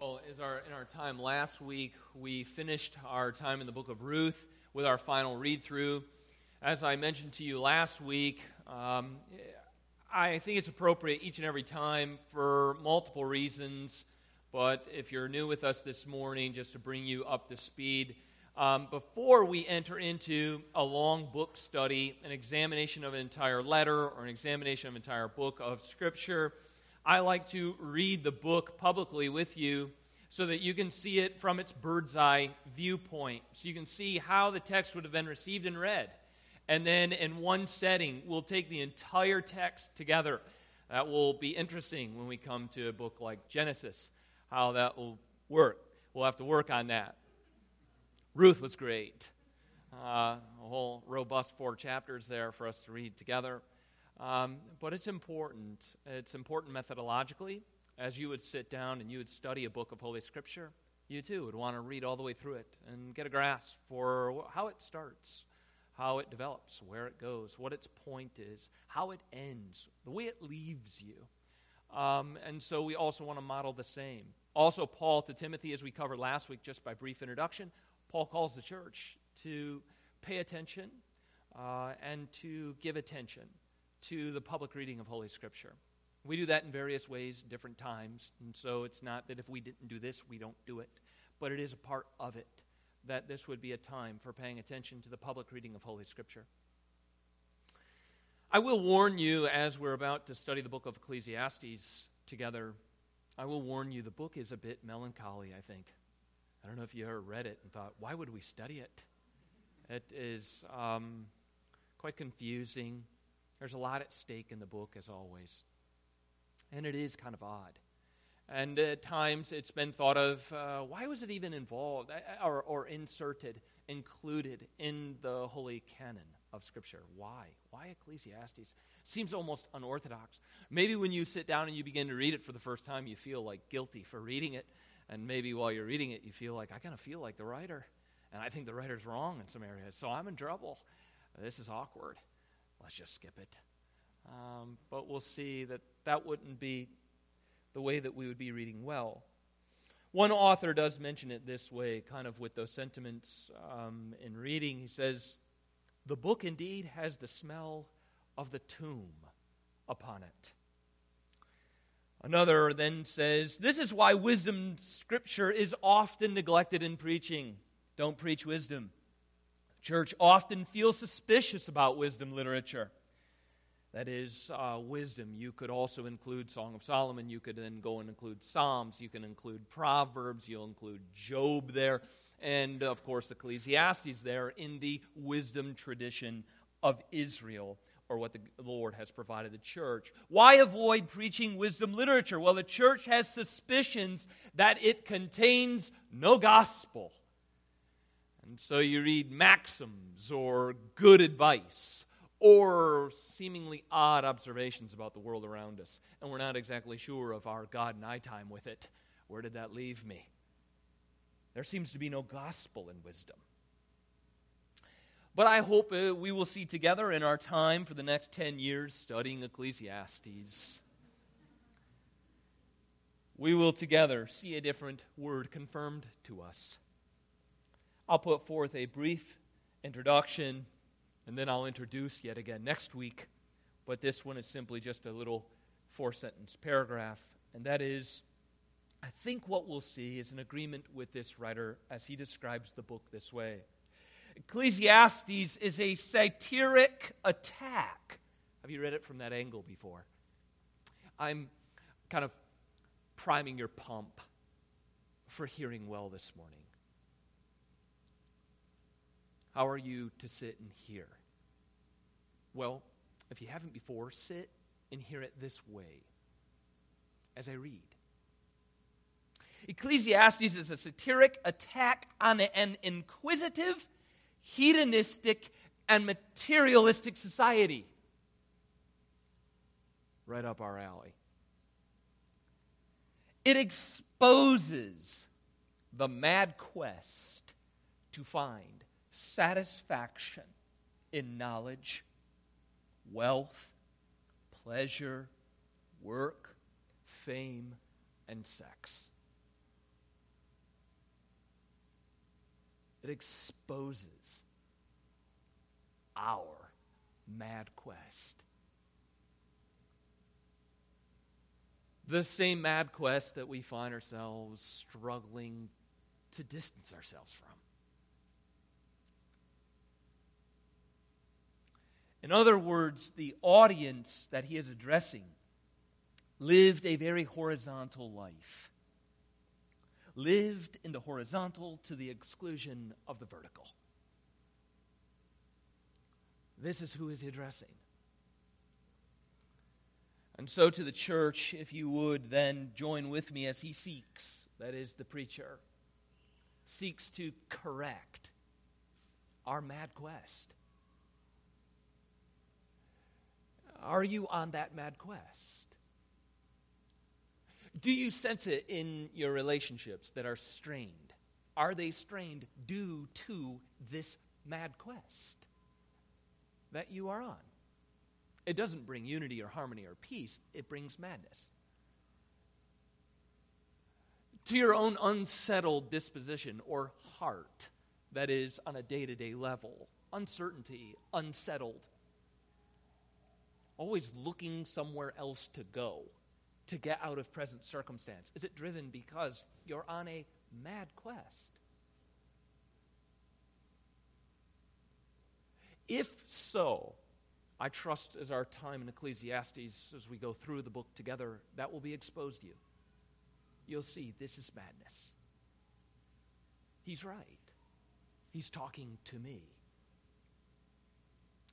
Well, as our, in our time last week, we finished our time in the book of Ruth with our final read through. As I mentioned to you last week, um, I think it's appropriate each and every time for multiple reasons. But if you're new with us this morning, just to bring you up to speed, um, before we enter into a long book study, an examination of an entire letter or an examination of an entire book of Scripture, I like to read the book publicly with you so that you can see it from its bird's eye viewpoint. So you can see how the text would have been received and read. And then in one setting, we'll take the entire text together. That will be interesting when we come to a book like Genesis, how that will work. We'll have to work on that. Ruth was great. Uh, a whole robust four chapters there for us to read together. Um, but it's important. It's important methodologically. As you would sit down and you would study a book of Holy Scripture, you too would want to read all the way through it and get a grasp for how it starts, how it develops, where it goes, what its point is, how it ends, the way it leaves you. Um, and so we also want to model the same. Also, Paul to Timothy, as we covered last week, just by brief introduction, Paul calls the church to pay attention uh, and to give attention to the public reading of Holy Scripture. We do that in various ways, different times, and so it's not that if we didn't do this, we don't do it, but it is a part of it that this would be a time for paying attention to the public reading of Holy Scripture. I will warn you as we're about to study the book of Ecclesiastes together, I will warn you the book is a bit melancholy, I think. I don't know if you ever read it and thought, why would we study it? It is um, quite confusing. There's a lot at stake in the book, as always. And it is kind of odd. And at times it's been thought of uh, why was it even involved uh, or, or inserted, included in the holy canon of Scripture? Why? Why Ecclesiastes? Seems almost unorthodox. Maybe when you sit down and you begin to read it for the first time, you feel like guilty for reading it. And maybe while you're reading it, you feel like, I kind of feel like the writer. And I think the writer's wrong in some areas. So I'm in trouble. This is awkward. Let's just skip it. Um, but we'll see that that wouldn't be the way that we would be reading well. One author does mention it this way, kind of with those sentiments um, in reading. He says, The book indeed has the smell of the tomb upon it. Another then says, This is why wisdom scripture is often neglected in preaching. Don't preach wisdom. Church often feels suspicious about wisdom literature. That is uh, wisdom. You could also include Song of Solomon. You could then go and include Psalms. You can include Proverbs. You'll include Job there. And of course, Ecclesiastes there in the wisdom tradition of Israel or what the Lord has provided the church. Why avoid preaching wisdom literature? Well, the church has suspicions that it contains no gospel. And so you read maxims or good advice or seemingly odd observations about the world around us, and we're not exactly sure of our God and I time with it. Where did that leave me? There seems to be no gospel in wisdom. But I hope uh, we will see together in our time for the next 10 years studying Ecclesiastes. We will together see a different word confirmed to us. I'll put forth a brief introduction and then I'll introduce yet again next week. But this one is simply just a little four sentence paragraph, and that is I think what we'll see is an agreement with this writer as he describes the book this way. Ecclesiastes is a satiric attack. Have you read it from that angle before? I'm kind of priming your pump for hearing well this morning. How are you to sit and hear? Well, if you haven't before, sit and hear it this way as I read. Ecclesiastes is a satiric attack on an inquisitive, hedonistic, and materialistic society. Right up our alley. It exposes the mad quest to find satisfaction in knowledge, wealth, pleasure, work, fame, and sex. It exposes our mad quest. The same mad quest that we find ourselves struggling to distance ourselves from. In other words, the audience that he is addressing lived a very horizontal life, lived in the horizontal to the exclusion of the vertical. This is who is addressing. And so, to the church, if you would then join with me as he seeks, that is, the preacher, seeks to correct our mad quest. Are you on that mad quest? Do you sense it in your relationships that are strained? Are they strained due to this mad quest that you are on? It doesn't bring unity or harmony or peace, it brings madness. To your own unsettled disposition or heart, that is, on a day to day level, uncertainty, unsettled, always looking somewhere else to go to get out of present circumstance? Is it driven because you're on a mad quest? If so, I trust as our time in Ecclesiastes, as we go through the book together, that will be exposed to you. You'll see this is madness. He's right. He's talking to me.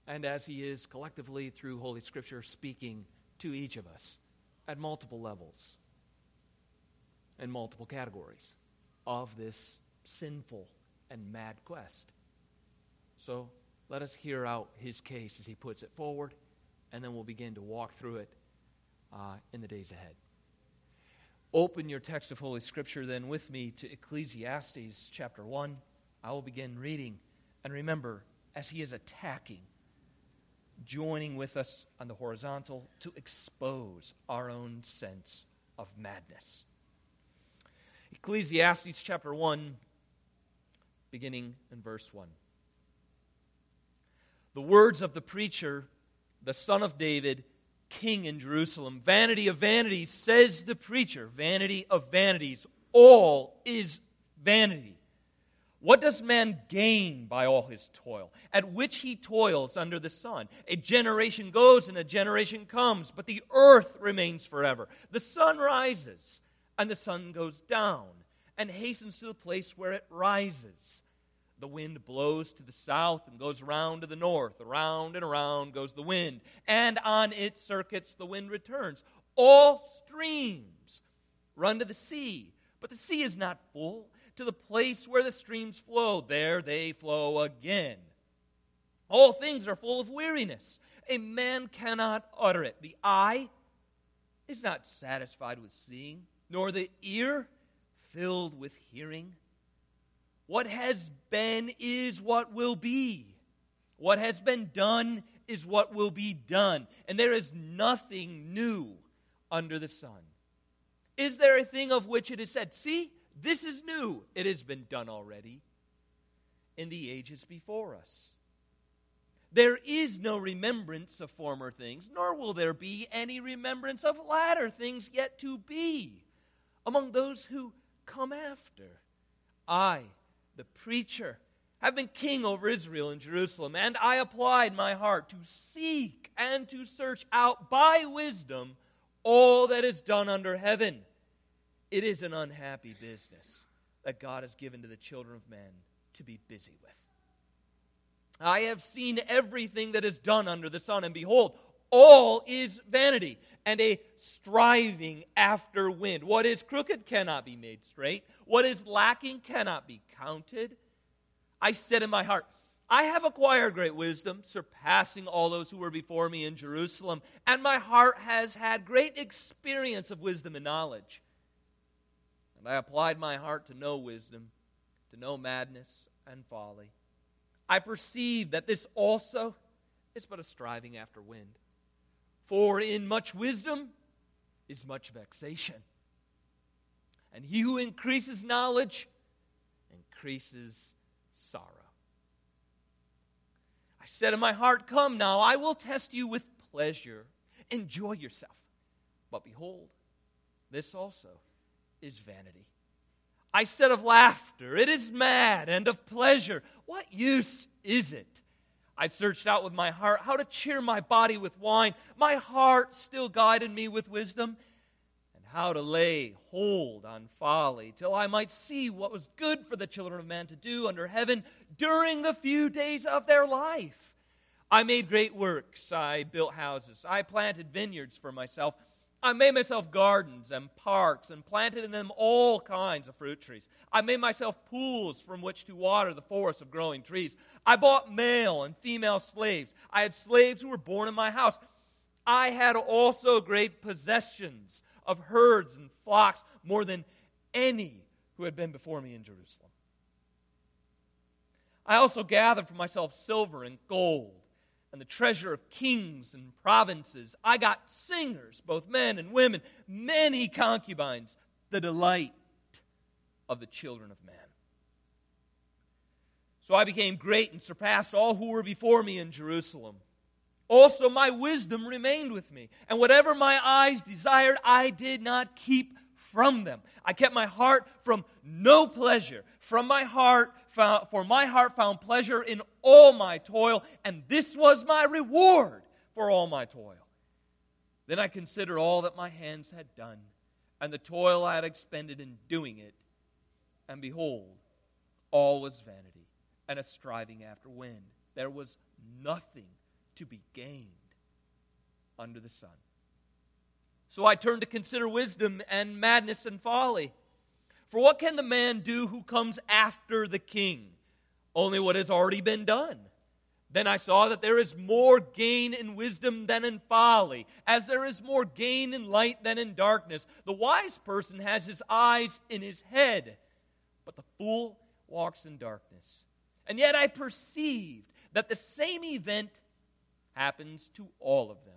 And as he is collectively through Holy Scripture speaking to each of us at multiple levels and multiple categories of this sinful and mad quest. So let us hear out his case as he puts it forward, and then we'll begin to walk through it uh, in the days ahead. Open your text of Holy Scripture then with me to Ecclesiastes chapter 1. I will begin reading. And remember, as he is attacking, joining with us on the horizontal to expose our own sense of madness. Ecclesiastes chapter 1, beginning in verse 1 the words of the preacher, the son of David, king in Jerusalem. Vanity of vanities, says the preacher. Vanity of vanities. All is vanity. What does man gain by all his toil, at which he toils under the sun? A generation goes and a generation comes, but the earth remains forever. The sun rises and the sun goes down and hastens to the place where it rises. The wind blows to the south and goes around to the north. Around and around goes the wind. And on its circuits the wind returns. All streams run to the sea, but the sea is not full. To the place where the streams flow, there they flow again. All things are full of weariness. A man cannot utter it. The eye is not satisfied with seeing, nor the ear filled with hearing. What has been is what will be. What has been done is what will be done. And there is nothing new under the sun. Is there a thing of which it is said, See, this is new? It has been done already in the ages before us. There is no remembrance of former things, nor will there be any remembrance of latter things yet to be among those who come after. I the preacher, have been king over Israel and Jerusalem, and I applied my heart to seek and to search out by wisdom all that is done under heaven. It is an unhappy business that God has given to the children of men to be busy with. I have seen everything that is done under the sun, and behold, all is vanity and a striving after wind. What is crooked cannot be made straight, what is lacking cannot be counted. I said in my heart, I have acquired great wisdom, surpassing all those who were before me in Jerusalem, and my heart has had great experience of wisdom and knowledge. And I applied my heart to know wisdom, to know madness and folly. I perceive that this also is but a striving after wind. For in much wisdom is much vexation. And he who increases knowledge increases sorrow. I said in my heart, Come now, I will test you with pleasure. Enjoy yourself. But behold, this also is vanity. I said of laughter, It is mad, and of pleasure, what use is it? I searched out with my heart how to cheer my body with wine. My heart still guided me with wisdom, and how to lay hold on folly, till I might see what was good for the children of man to do under heaven during the few days of their life. I made great works. I built houses. I planted vineyards for myself. I made myself gardens and parks and planted in them all kinds of fruit trees. I made myself pools from which to water the forest of growing trees. I bought male and female slaves. I had slaves who were born in my house. I had also great possessions of herds and flocks, more than any who had been before me in Jerusalem. I also gathered for myself silver and gold and the treasure of kings and provinces. I got singers, both men and women, many concubines, the delight of the children of men. So I became great and surpassed all who were before me in Jerusalem. Also, my wisdom remained with me, and whatever my eyes desired, I did not keep from them. I kept my heart from no pleasure. From my heart, for my heart found pleasure in all my toil, and this was my reward for all my toil. Then I considered all that my hands had done, and the toil I had expended in doing it. And behold, all was vanity and a striving after wind. There was nothing to be gained under the sun. So I turned to consider wisdom and madness and folly. For what can the man do who comes after the king? Only what has already been done. Then I saw that there is more gain in wisdom than in folly, as there is more gain in light than in darkness. The wise person has his eyes in his head, but the fool walks in darkness. And yet I perceived that the same event happens to all of them.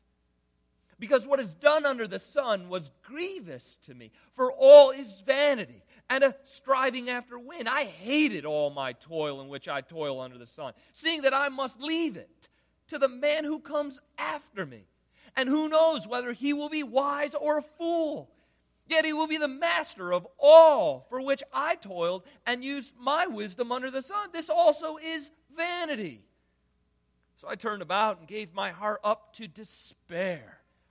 because what is done under the sun was grievous to me, for all is vanity and a striving after wind. I hated all my toil in which I toil under the sun, seeing that I must leave it to the man who comes after me. And who knows whether he will be wise or a fool? Yet he will be the master of all for which I toiled and used my wisdom under the sun. This also is vanity. So I turned about and gave my heart up to despair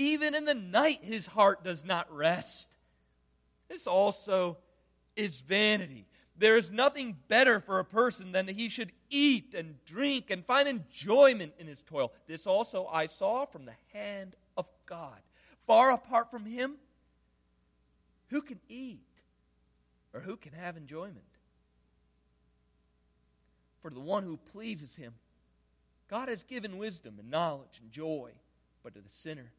Even in the night, his heart does not rest. This also is vanity. There is nothing better for a person than that he should eat and drink and find enjoyment in his toil. This also I saw from the hand of God. Far apart from him, who can eat or who can have enjoyment? For the one who pleases him, God has given wisdom and knowledge and joy, but to the sinner,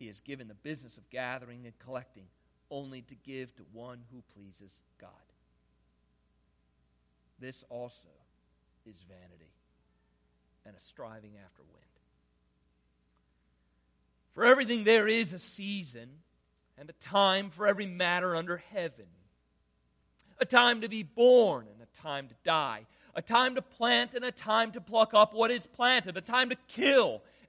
he has given the business of gathering and collecting only to give to one who pleases God. This also is vanity and a striving after wind. For everything there is a season and a time for every matter under heaven, a time to be born and a time to die, a time to plant and a time to pluck up what is planted, a time to kill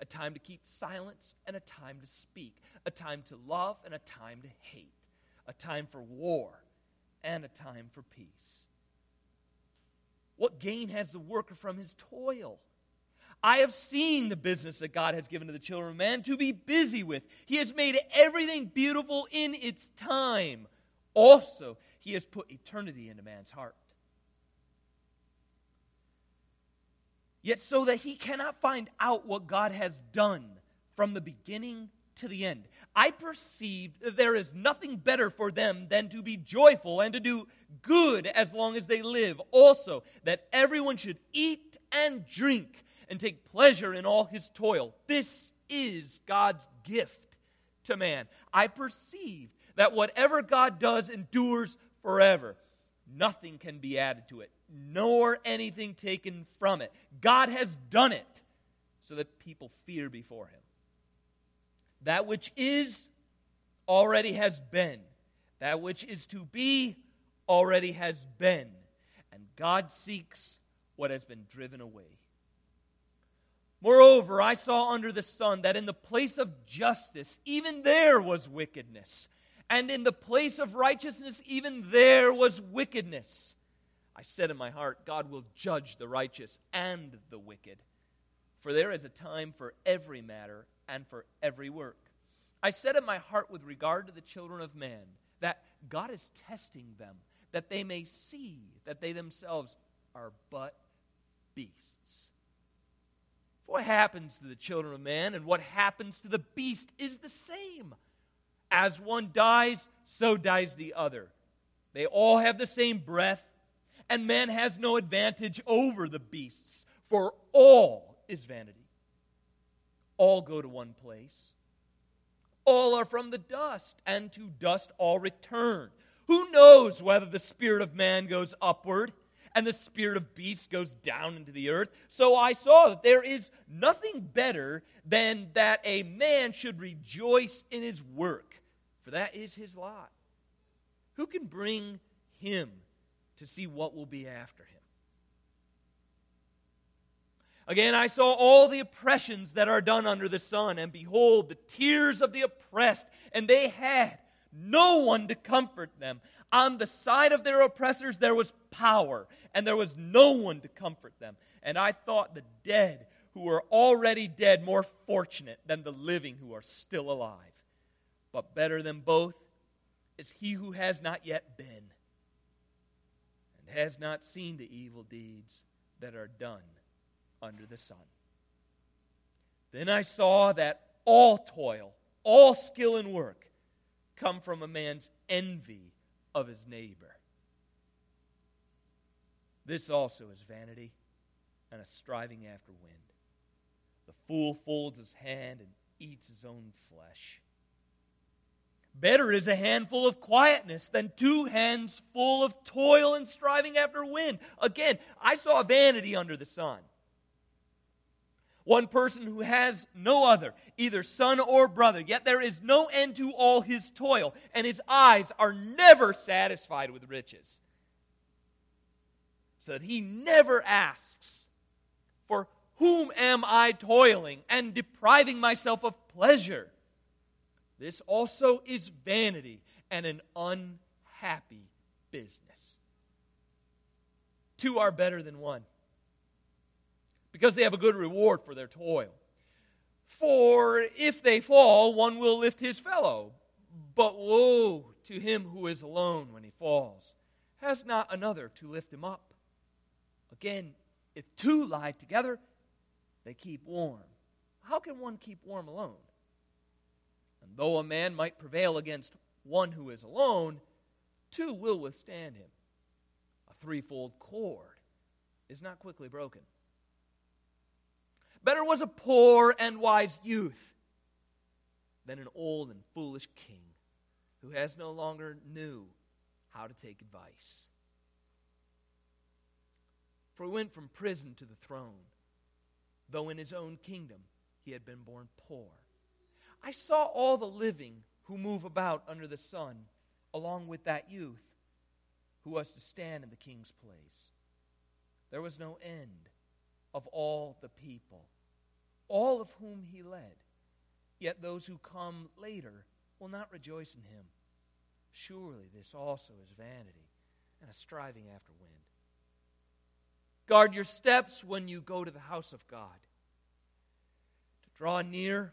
a time to keep silence and a time to speak, a time to love and a time to hate, a time for war and a time for peace. What gain has the worker from his toil? I have seen the business that God has given to the children of man to be busy with. He has made everything beautiful in its time. Also, He has put eternity into man's heart. Yet, so that he cannot find out what God has done from the beginning to the end. I perceive that there is nothing better for them than to be joyful and to do good as long as they live. Also, that everyone should eat and drink and take pleasure in all his toil. This is God's gift to man. I perceive that whatever God does endures forever. Nothing can be added to it nor anything taken from it. God has done it so that people fear before him. That which is already has been, that which is to be already has been, and God seeks what has been driven away. Moreover, I saw under the sun that in the place of justice, even there was wickedness. And in the place of righteousness, even there was wickedness. I said in my heart, God will judge the righteous and the wicked. For there is a time for every matter and for every work. I said in my heart with regard to the children of man that God is testing them, that they may see that they themselves are but beasts. what happens to the children of man and what happens to the beast is the same. As one dies, so dies the other. They all have the same breath and man has no advantage over the beasts, for all is vanity. All go to one place. All are from the dust, and to dust all return. Who knows whether the spirit of man goes upward and the spirit of beast goes down into the earth? So I saw that there is nothing better than that a man should rejoice in his work, for that is his lot. Who can bring him to see what will be after him. Again, I saw all the oppressions that are done under the sun, and behold, the tears of the oppressed, and they had no one to comfort them. On the side of their oppressors there was power, and there was no one to comfort them. And I thought the dead who were already dead more fortunate than the living who are still alive. But better than both is he who has not yet been and has not seen the evil deeds that are done under the sun. Then I saw that all toil, all skill and work come from a man's envy of his neighbor. This also is vanity and a striving after wind. The fool folds his hand and eats his own flesh. Better is a handful of quietness than two hands full of toil and striving after wind. Again, I saw vanity under the sun. One person who has no other, either son or brother, yet there is no end to all his toil, and his eyes are never satisfied with riches. So that he never asks, For whom am I toiling and depriving myself of pleasure? This also is vanity and an unhappy business. Two are better than one because they have a good reward for their toil. For if they fall, one will lift his fellow. But woe to him who is alone when he falls, has not another to lift him up. Again, if two lie together, they keep warm. How can one keep warm alone? Though a man might prevail against one who is alone, two will withstand him. A threefold cord is not quickly broken. Better was a poor and wise youth than an old and foolish king who has no longer knew how to take advice. For he went from prison to the throne, though in his own kingdom he had been born poor. I saw all the living who move about under the sun, along with that youth who was to stand in the king's place. There was no end of all the people, all of whom he led. Yet those who come later will not rejoice in him. Surely this also is vanity and a striving after wind. Guard your steps when you go to the house of God. To draw near,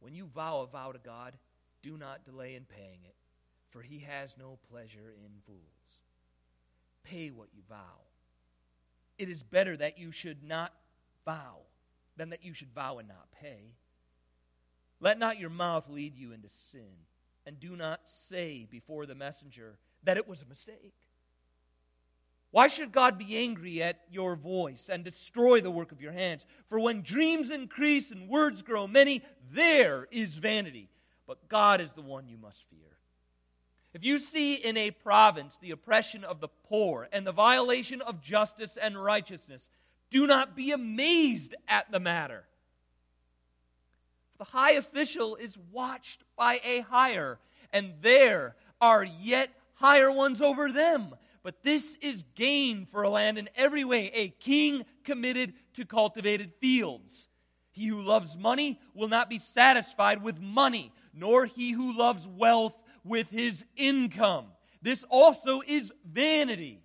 When you vow a vow to God, do not delay in paying it, for he has no pleasure in fools. Pay what you vow. It is better that you should not vow than that you should vow and not pay. Let not your mouth lead you into sin, and do not say before the messenger that it was a mistake. Why should God be angry at your voice and destroy the work of your hands? For when dreams increase and words grow many, there is vanity. But God is the one you must fear. If you see in a province the oppression of the poor and the violation of justice and righteousness, do not be amazed at the matter. The high official is watched by a higher, and there are yet higher ones over them. But this is gain for a land in every way, a king committed to cultivated fields. He who loves money will not be satisfied with money, nor he who loves wealth with his income. This also is vanity.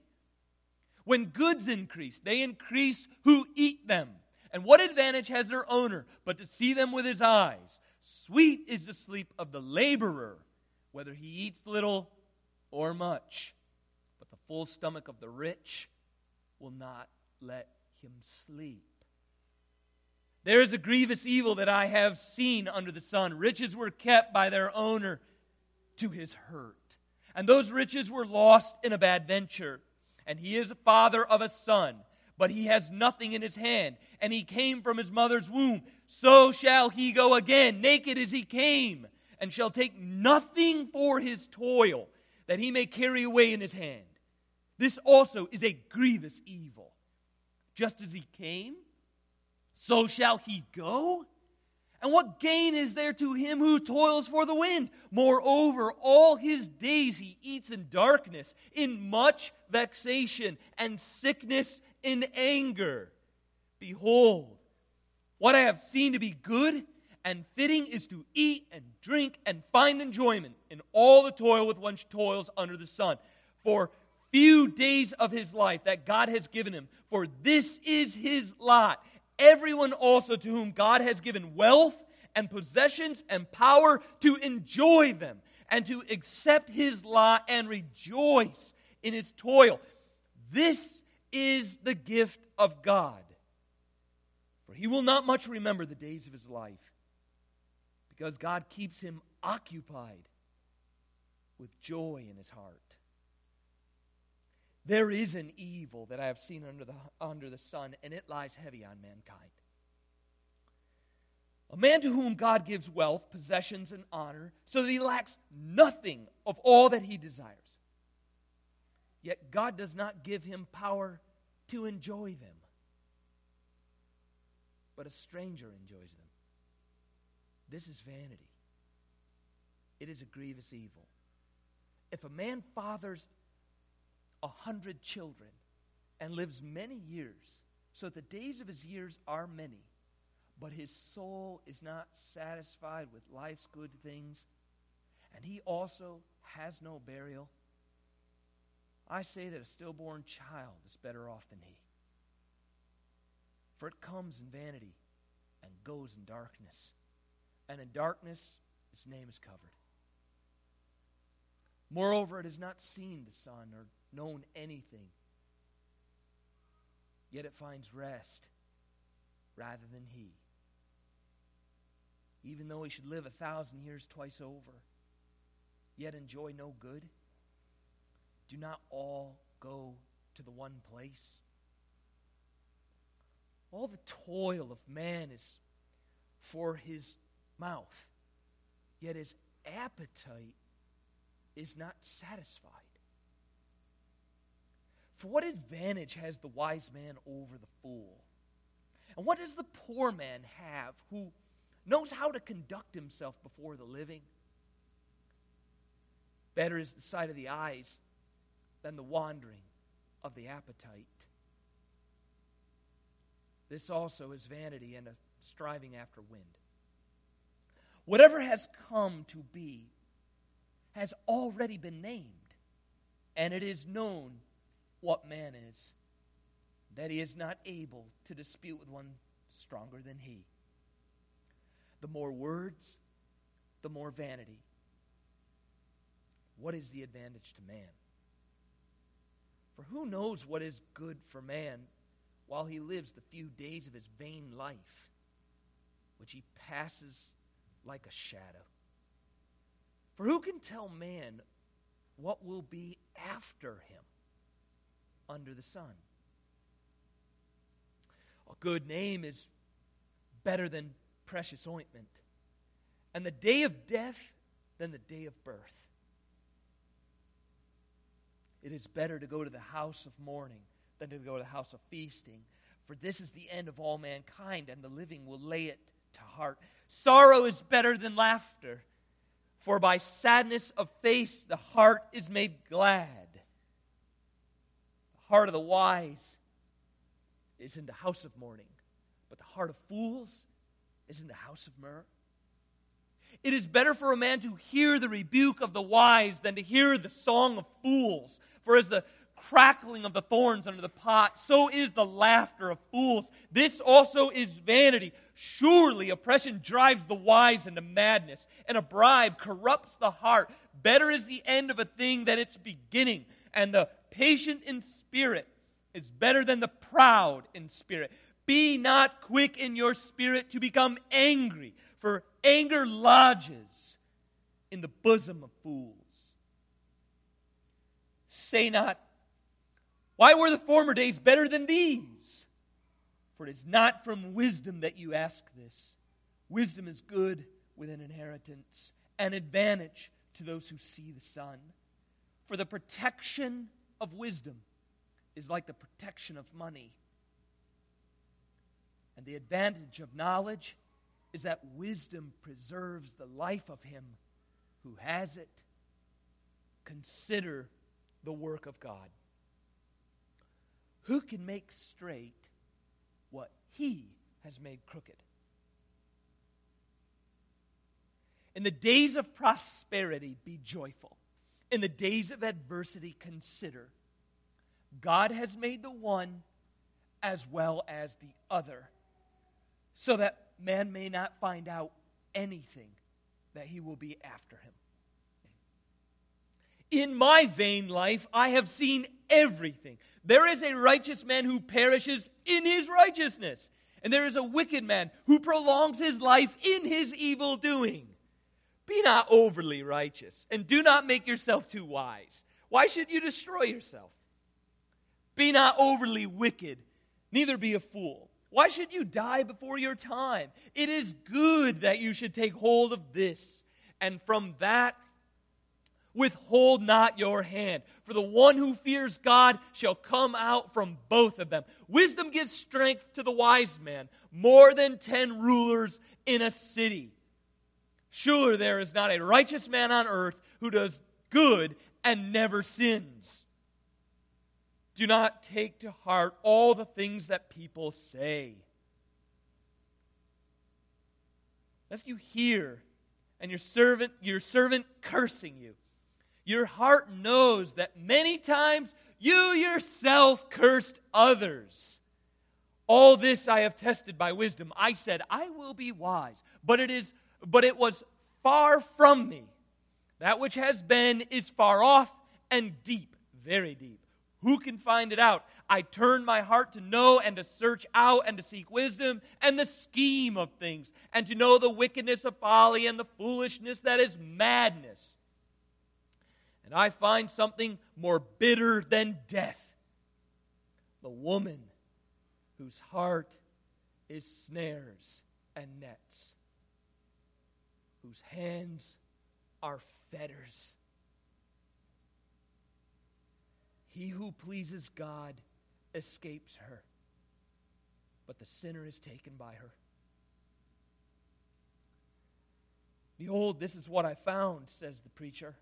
When goods increase, they increase who eat them. And what advantage has their owner but to see them with his eyes? Sweet is the sleep of the laborer, whether he eats little or much. Full stomach of the rich will not let him sleep. There is a grievous evil that I have seen under the sun. Riches were kept by their owner to his hurt. And those riches were lost in a bad venture. And he is a father of a son, but he has nothing in his hand. And he came from his mother's womb. So shall he go again, naked as he came, and shall take nothing for his toil that he may carry away in his hand. This also is a grievous evil. Just as he came, so shall he go. And what gain is there to him who toils for the wind? Moreover, all his days he eats in darkness, in much vexation and sickness in anger. Behold, what I have seen to be good and fitting is to eat and drink and find enjoyment in all the toil with which toils under the sun. For few days of his life that God has given him, for this is his lot everyone also to whom God has given wealth and possessions and power to enjoy them and to accept his lot and rejoice in his toil. This is the gift of God. For he will not much remember the days of his life because God keeps him occupied with joy in his heart. There is an evil that I have seen under the, under the sun, and it lies heavy on mankind. A man to whom God gives wealth, possessions, and honor, so that he lacks nothing of all that he desires. Yet God does not give him power to enjoy them, but a stranger enjoys them. This is vanity, it is a grievous evil. If a man fathers a hundred children and lives many years, so the days of his years are many, but his soul is not satisfied with life's good things, and he also has no burial. I say that a stillborn child is better off than he. For it comes in vanity and goes in darkness. And in darkness, its name is covered. Moreover, it has not seen the sun or known anything. Yet it finds rest rather than he. Even though he should live a thousand years twice over, yet enjoy no good? Do not all go to the one place? All the toil of man is for his mouth, yet his appetite is not satisfied. For what advantage has the wise man over the fool? And what does the poor man have who knows how to conduct himself before the living? Better is the sight of the eyes than the wandering of the appetite. This also is vanity and a striving after wind. Whatever has come to be has already been named, and it is known what man is, that he is not able to dispute with one stronger than he. The more words, the more vanity. What is the advantage to man? For who knows what is good for man while he lives the few days of his vain life, which he passes like a shadow? For who can tell man what will be after him under the sun? A good name is better than precious ointment, and the day of death than the day of birth. It is better to go to the house of mourning than to go to the house of feasting. For this is the end of all mankind, and the living will lay it to heart. Sorrow is better than laughter, for by sadness of face the heart is made glad. Heart of the wise is in the house of mourning, but the heart of fools is in the house of myrrh. It is better for a man to hear the rebuke of the wise than to hear the song of fools. For as the crackling of the thorns under the pot, so is the laughter of fools. This also is vanity. Surely oppression drives the wise into madness, and a bribe corrupts the heart. Better is the end of a thing than its beginning, and the patient in spirit is better than the proud in spirit. Be not quick in your spirit to become angry, for anger lodges in the bosom of fools. Say not, Why were the former days better than these? For it is not from wisdom that you ask this. Wisdom is good with an inheritance, an advantage to those who see the sun. For the protection of wisdom is like the protection of money. And the advantage of knowledge is that wisdom preserves the life of him who has it. Consider the work of God. Who can make straight what he has made crooked? In the days of prosperity, be joyful. In the days of adversity, consider. God has made the one as well as the other, so that man may not find out anything that he will be after him. In my vain life, I have seen everything. There is a righteous man who perishes in his righteousness, and there is a wicked man who prolongs his life in his evil doing. Be not overly righteous, and do not make yourself too wise. Why should you destroy yourself? Be not overly wicked, neither be a fool. Why should you die before your time? It is good that you should take hold of this, and from that withhold not your hand. For the one who fears God shall come out from both of them. Wisdom gives strength to the wise man, more than ten rulers in a city. Sure, there is not a righteous man on earth who does good and never sins. Do not take to heart all the things that people say. Lest you hear and your servant, your servant cursing you. Your heart knows that many times you yourself cursed others. All this I have tested by wisdom. I said, I will be wise. But it is but it was far from me. That which has been is far off and deep, very deep. Who can find it out? I turn my heart to know and to search out and to seek wisdom and the scheme of things, and to know the wickedness of folly and the foolishness that is madness. And I find something more bitter than death the woman whose heart is snares and nets, whose hands are fetters. He who pleases God escapes her, but the sinner is taken by her. Behold, this is what I found, says the preacher,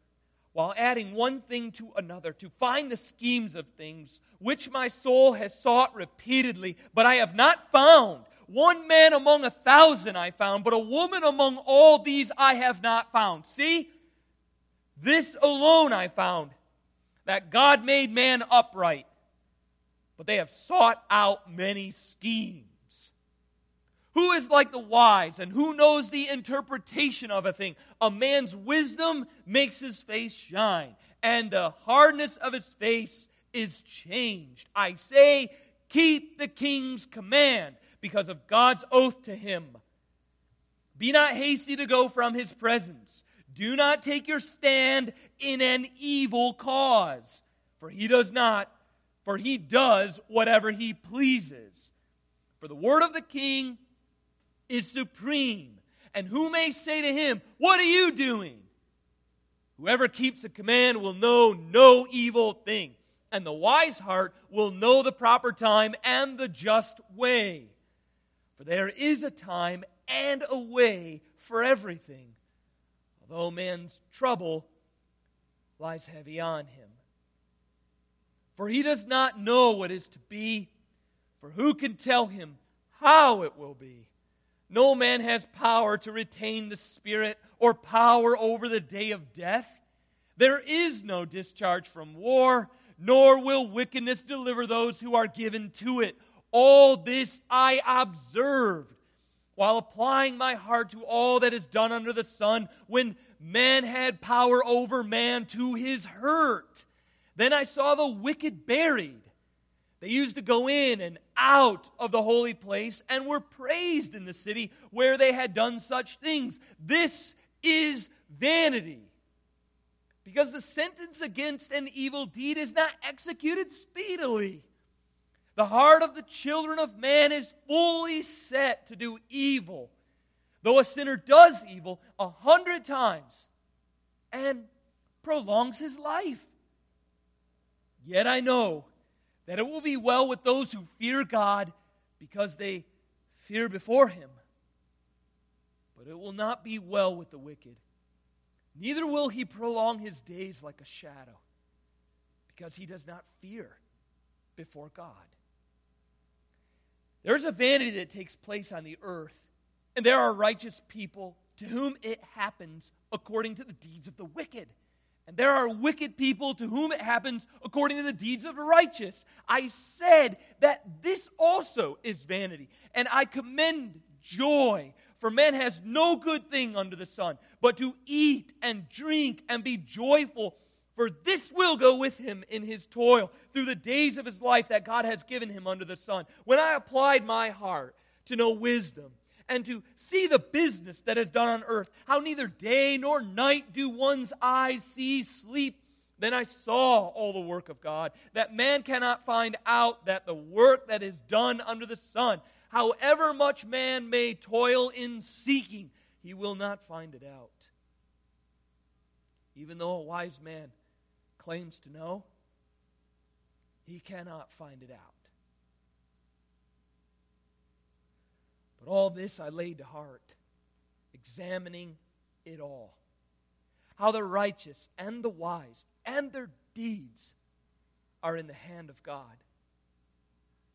while adding one thing to another, to find the schemes of things which my soul has sought repeatedly, but I have not found. One man among a thousand I found, but a woman among all these I have not found. See? This alone I found that God made man upright, but they have sought out many schemes. Who is like the wise and who knows the interpretation of a thing? A man's wisdom makes his face shine, and the hardness of his face is changed. I say, keep the king's command because of God's oath to him. Be not hasty to go from his presence. Do not take your stand in an evil cause, for he does not, for he does whatever he pleases. For the word of the king is supreme. And who may say to him, What are you doing? Whoever keeps a command will know no evil thing, and the wise heart will know the proper time and the just way. For there is a time and a way for everything although man's trouble lies heavy on him. For he does not know what is to be, for who can tell him how it will be? No man has power to retain the Spirit or power over the day of death. There is no discharge from war, nor will wickedness deliver those who are given to it. All this I observed while applying my heart to all that is done under the sun, when man had power over man to his hurt. Then I saw the wicked buried. They used to go in and out of the holy place and were praised in the city where they had done such things. This is vanity. Because the sentence against an evil deed is not executed speedily. The heart of the children of man is fully set to do evil, though a sinner does evil a hundred times and prolongs his life. Yet I know that it will be well with those who fear God because they fear before him. But it will not be well with the wicked. Neither will he prolong his days like a shadow because he does not fear before God. There's a vanity that takes place on the earth, and there are righteous people to whom it happens according to the deeds of the wicked. And there are wicked people to whom it happens according to the deeds of the righteous. I said that this also is vanity, and I commend joy. For man has no good thing under the sun, but to eat and drink and be joyful for this will go with him in his toil through the days of his life that God has given him under the sun. When I applied my heart to know wisdom and to see the business that is done on earth, how neither day nor night do one's eyes see sleep, then I saw all the work of God, that man cannot find out that the work that is done under the sun, however much man may toil in seeking, he will not find it out. Even though a wise man claims to know, he cannot find it out. But all this I laid to heart, examining it all. How the righteous and the wise and their deeds are in the hand of God.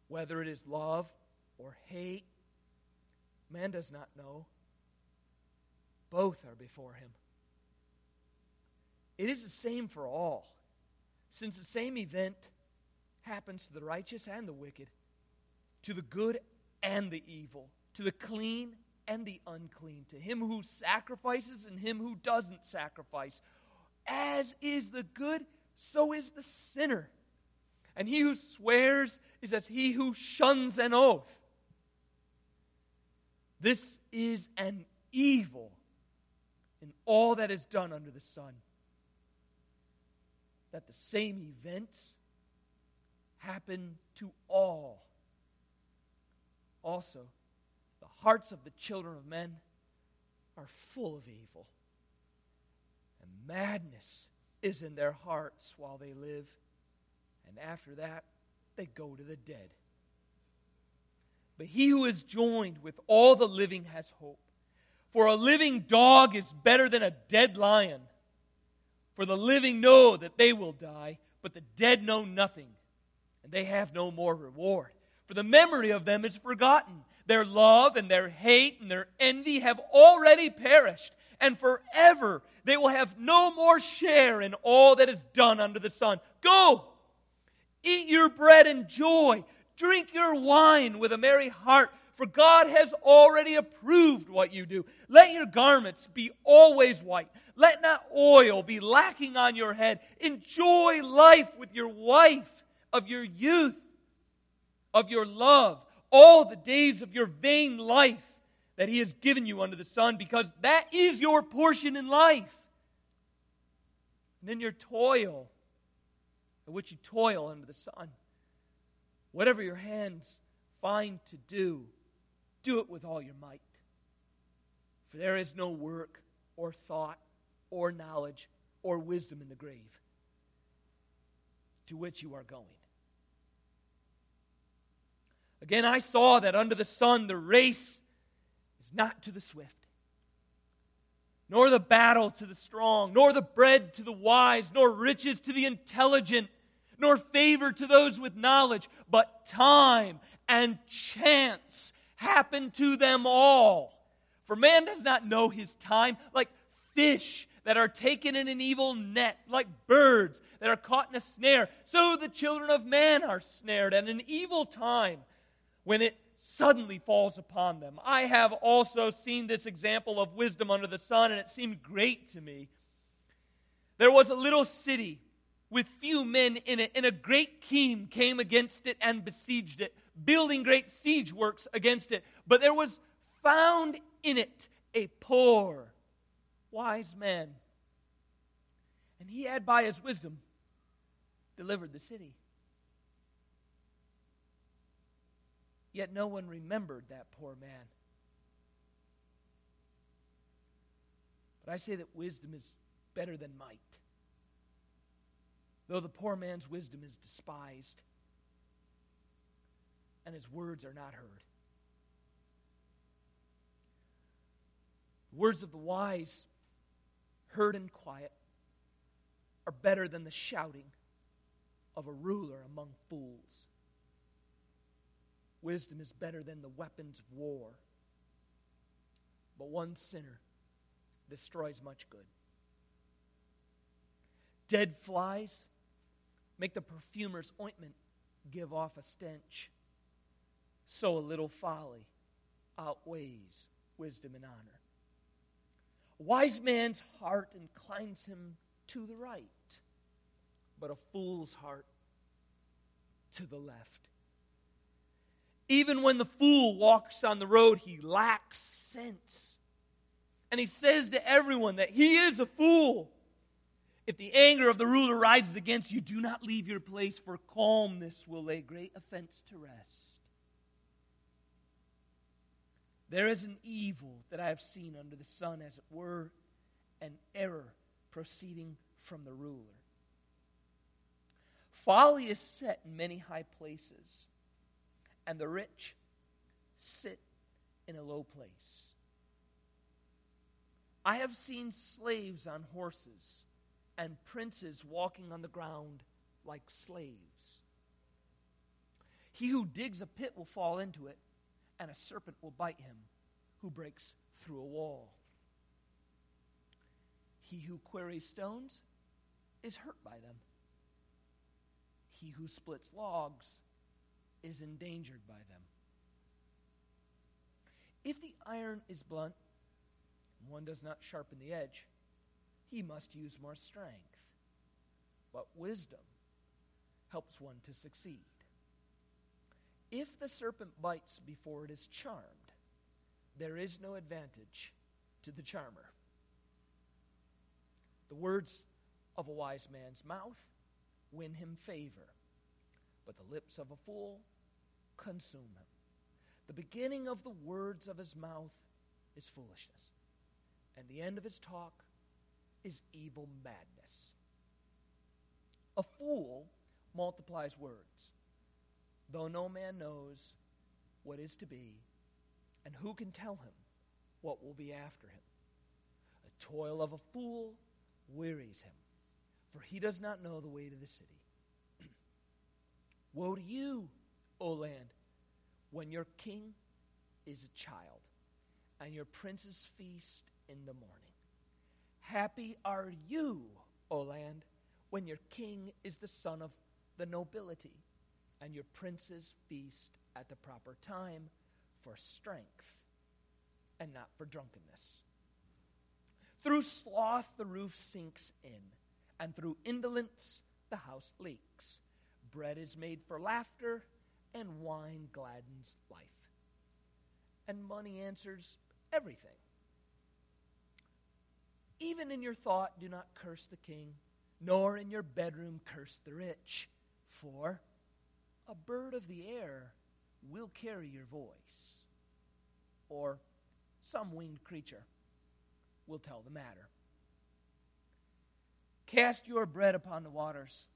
Whether it is love or hate, man does not know. Both are before him. It is the same for all since the same event happens to the righteous and the wicked. to the good and the evil, to the clean and the unclean, to him who sacrifices and him who doesn't sacrifice. As is the good, so is the sinner. And he who swears is as he who shuns an oath. This is an evil in all that is done under the sun. That the same events happen to all. Also, the hearts of the children of men are full of evil, and madness is in their hearts while they live, and after that, they go to the dead. But he who is joined with all the living has hope. For a living dog is better than a dead lion. For the living know that they will die, but the dead know nothing, and they have no more reward. For the memory of them is forgotten. Their love and their hate and their envy have already perished, and forever they will have no more share in all that is done under the sun. Go! Eat your bread in joy. Drink your wine with a merry heart for God has already approved what you do. Let your garments be always white. Let not oil be lacking on your head. Enjoy life with your wife of your youth, of your love, all the days of your vain life that He has given you under the sun, because that is your portion in life. And then your toil, at which you toil under the sun. Whatever your hands find to do, do it with all your might. For there is no work or thought or knowledge or wisdom in the grave to which you are going. Again, I saw that under the sun the race is not to the swift, nor the battle to the strong, nor the bread to the wise, nor riches to the intelligent, nor favor to those with knowledge, but time and chance happen to them all. For man does not know his time, like fish that are taken in an evil net, like birds that are caught in a snare. So the children of man are snared at an evil time when it suddenly falls upon them. I have also seen this example of wisdom under the sun, and it seemed great to me. There was a little city with few men in it, and a great king came against it and besieged it building great siege works against it. But there was found in it a poor, wise man. And he had, by his wisdom, delivered the city. Yet no one remembered that poor man. But I say that wisdom is better than might. Though the poor man's wisdom is despised and his words are not heard. The words of the wise, heard in quiet, are better than the shouting of a ruler among fools. Wisdom is better than the weapons of war. But one sinner destroys much good. Dead flies make the perfumer's ointment give off a stench so a little folly outweighs wisdom and honor. A wise man's heart inclines him to the right, but a fool's heart to the left. Even when the fool walks on the road, he lacks sense. And he says to everyone that he is a fool. If the anger of the ruler rises against you, do not leave your place, for calmness will lay great offense to rest. There is an evil that I have seen under the sun, as it were, an error proceeding from the ruler. Folly is set in many high places, and the rich sit in a low place. I have seen slaves on horses and princes walking on the ground like slaves. He who digs a pit will fall into it and a serpent will bite him who breaks through a wall. He who quarries stones is hurt by them. He who splits logs is endangered by them. If the iron is blunt, one does not sharpen the edge, he must use more strength. But wisdom helps one to succeed. If the serpent bites before it is charmed, there is no advantage to the charmer. The words of a wise man's mouth win him favor, but the lips of a fool consume him. The beginning of the words of his mouth is foolishness, and the end of his talk is evil madness. A fool multiplies words, though no man knows what is to be, and who can tell him what will be after him. The toil of a fool wearies him, for he does not know the way to the city. Woe to you, O land, when your king is a child, and your princes feast in the morning. Happy are you, O land, when your king is the son of the nobility, and your princes feast at the proper time for strength and not for drunkenness. Through sloth, the roof sinks in, and through indolence, the house leaks. Bread is made for laughter, and wine gladdens life. And money answers everything. Even in your thought, do not curse the king, nor in your bedroom curse the rich, for a bird of the air will carry your voice, or some winged creature will tell the matter. Cast your bread upon the waters,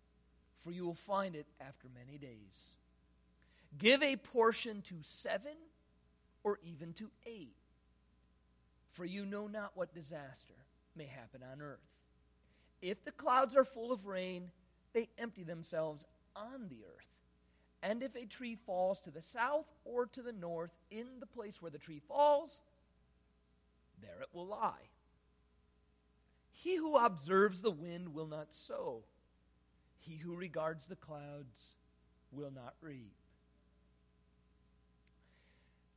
for you will find it after many days. Give a portion to seven or even to eight, for you know not what disaster may happen on earth. If the clouds are full of rain, they empty themselves on the earth. And if a tree falls to the south or to the north, in the place where the tree falls, there it will lie. He who observes the wind will not sow. He who regards the clouds will not reap.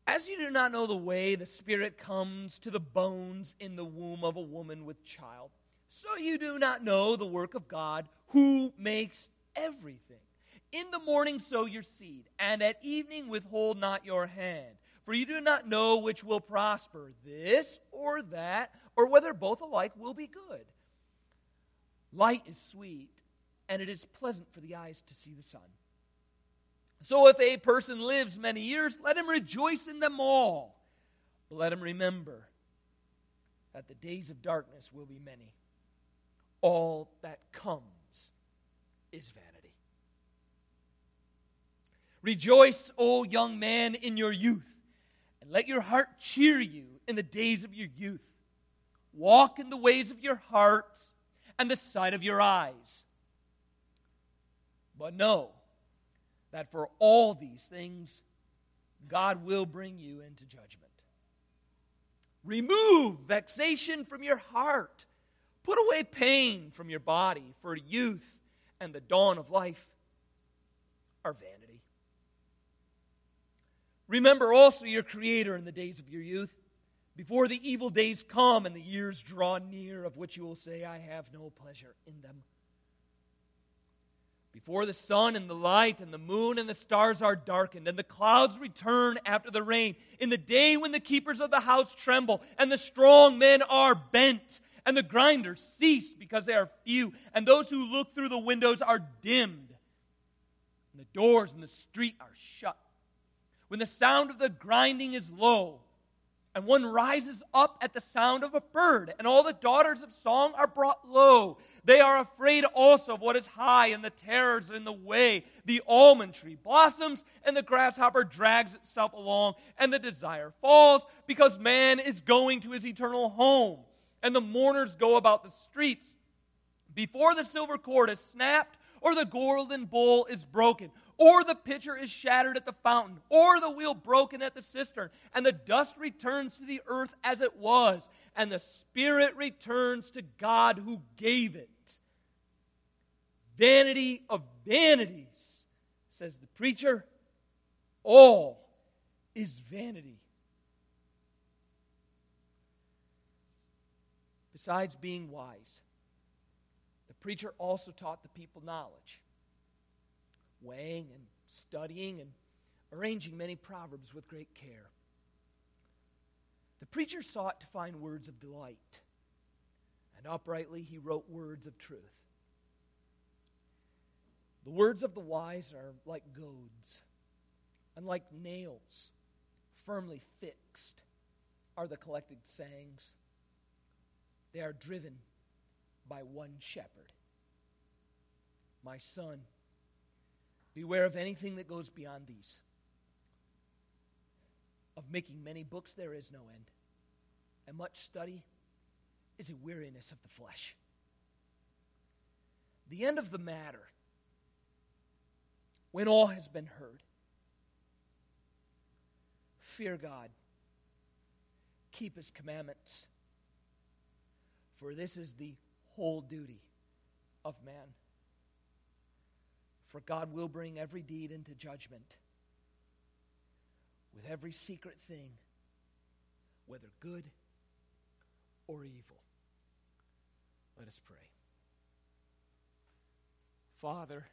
As you do not know the way the Spirit comes to the bones in the womb of a woman with child, so you do not know the work of God who makes everything. In the morning sow your seed, and at evening withhold not your hand. For you do not know which will prosper, this or that, or whether both alike will be good. Light is sweet, and it is pleasant for the eyes to see the sun. So if a person lives many years, let him rejoice in them all. But let him remember that the days of darkness will be many. All that comes is vanity. Rejoice, O young man, in your youth and let your heart cheer you in the days of your youth. Walk in the ways of your heart and the sight of your eyes. But know that for all these things, God will bring you into judgment. Remove vexation from your heart. Put away pain from your body, for youth and the dawn of life are vanity. Remember also your Creator in the days of your youth, before the evil days come and the years draw near, of which you will say, I have no pleasure in them. Before the sun and the light and the moon and the stars are darkened, and the clouds return after the rain, in the day when the keepers of the house tremble, and the strong men are bent, and the grinders cease because they are few, and those who look through the windows are dimmed, and the doors in the street are shut when the sound of the grinding is low, and one rises up at the sound of a bird, and all the daughters of song are brought low. They are afraid also of what is high, and the terrors in the way. The almond tree blossoms, and the grasshopper drags itself along, and the desire falls, because man is going to his eternal home. And the mourners go about the streets. Before the silver cord is snapped, or the golden bowl is broken, or the pitcher is shattered at the fountain, or the wheel broken at the cistern, and the dust returns to the earth as it was, and the spirit returns to God who gave it. Vanity of vanities, says the preacher, all is vanity. Besides being wise, the preacher also taught the people knowledge weighing and studying and arranging many proverbs with great care. The preacher sought to find words of delight, and uprightly he wrote words of truth. The words of the wise are like goads, and like nails firmly fixed are the collected sayings. They are driven by one shepherd. My son, beware of anything that goes beyond these. Of making many books there is no end, and much study is a weariness of the flesh. The end of the matter, when all has been heard, fear God, keep his commandments, for this is the whole duty of man. For God will bring every deed into judgment with every secret thing, whether good or evil. Let us pray. Father,